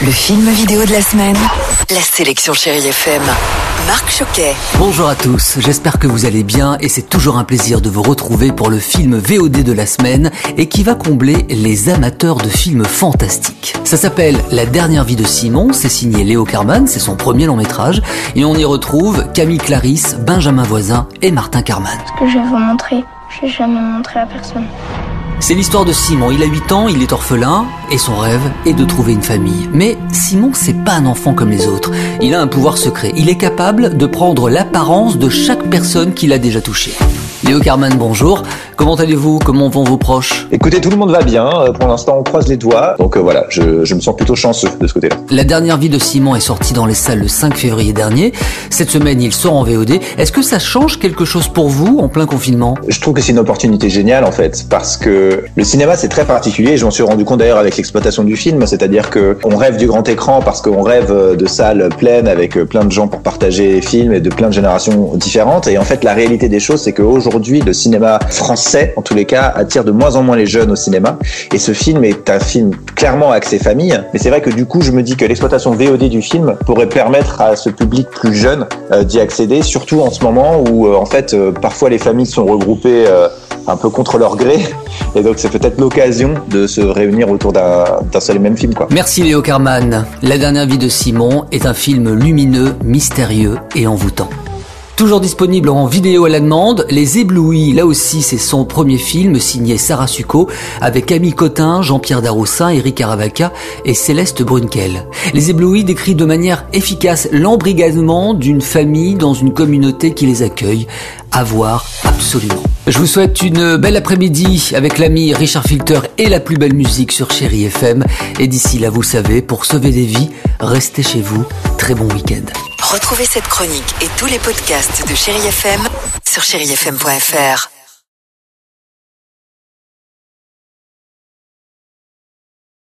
Le film vidéo de la semaine. La sélection Chérie FM. Marc Choquet. Bonjour à tous, j'espère que vous allez bien et c'est toujours un plaisir de vous retrouver pour le film VOD de la semaine et qui va combler les amateurs de films fantastiques. Ça s'appelle La dernière vie de Simon, c'est signé Léo Carman, c'est son premier long métrage et on y retrouve Camille Clarisse, Benjamin Voisin et Martin Carman. que je vais vous montrer. Je vais jamais montrer à personne. C'est l'histoire de Simon. Il a 8 ans, il est orphelin et son rêve est de trouver une famille. Mais Simon, c'est pas un enfant comme les autres. Il a un pouvoir secret. Il est capable de prendre l'apparence de chaque personne qu'il a déjà touchée. Léo Carman, bonjour. Comment allez-vous? Comment vont vos proches? Écoutez, tout le monde va bien. Euh, Pour l'instant, on croise les doigts. Donc euh, voilà, je, je me sens plutôt chanceux de ce côté-là. La dernière vie de Simon est sortie dans les salles le 5 février dernier. Cette semaine, il sort en VOD. Est-ce que ça change quelque chose pour vous en plein confinement? Je trouve que c'est une opportunité géniale en fait, parce que le cinéma c'est très particulier. Je m'en suis rendu compte d'ailleurs avec l'exploitation du film, c'est-à-dire que on rêve du grand écran parce qu'on rêve euh, de salles pleines avec plein de gens pour partager les films et de plein de générations différentes. Et en fait, la réalité des choses, c'est qu'aujourd'hui, le cinéma français, en tous les cas, attire de moins en moins les jeunes au cinéma. Et ce film est un film clairement axé famille. Mais c'est vrai que du coup, je me dis que l'exploitation VOD du film pourrait permettre à ce public plus jeune euh, d'y accéder, surtout en ce moment où euh, en fait euh, parfois les familles sont regroupées un peu contre leur gré. Et donc c'est peut-être l'occasion de se réunir autour d'un seul et même film. Merci Léo Carman. La dernière vie de Simon est un film lumineux, mystérieux et envoûtant. Toujours disponible en vidéo à la demande, Les Éblouis, là aussi c'est son premier film signé Sarah Succo avec Camille Cotin, Jean-Pierre Daroussin, Eric Aravaca et Céleste Brunkel. Les Éblouis décrit de manière efficace l'embrigadement d'une famille dans une communauté qui les accueille. À voir absolument. Je vous souhaite une belle après-midi avec l'ami Richard Filter et la plus belle musique sur Chéri FM. Et d'ici là, vous savez, pour sauver des vies, restez chez vous. Très bon week-end. Retrouvez cette chronique et tous les podcasts de Chérie FM sur chérifm.fr.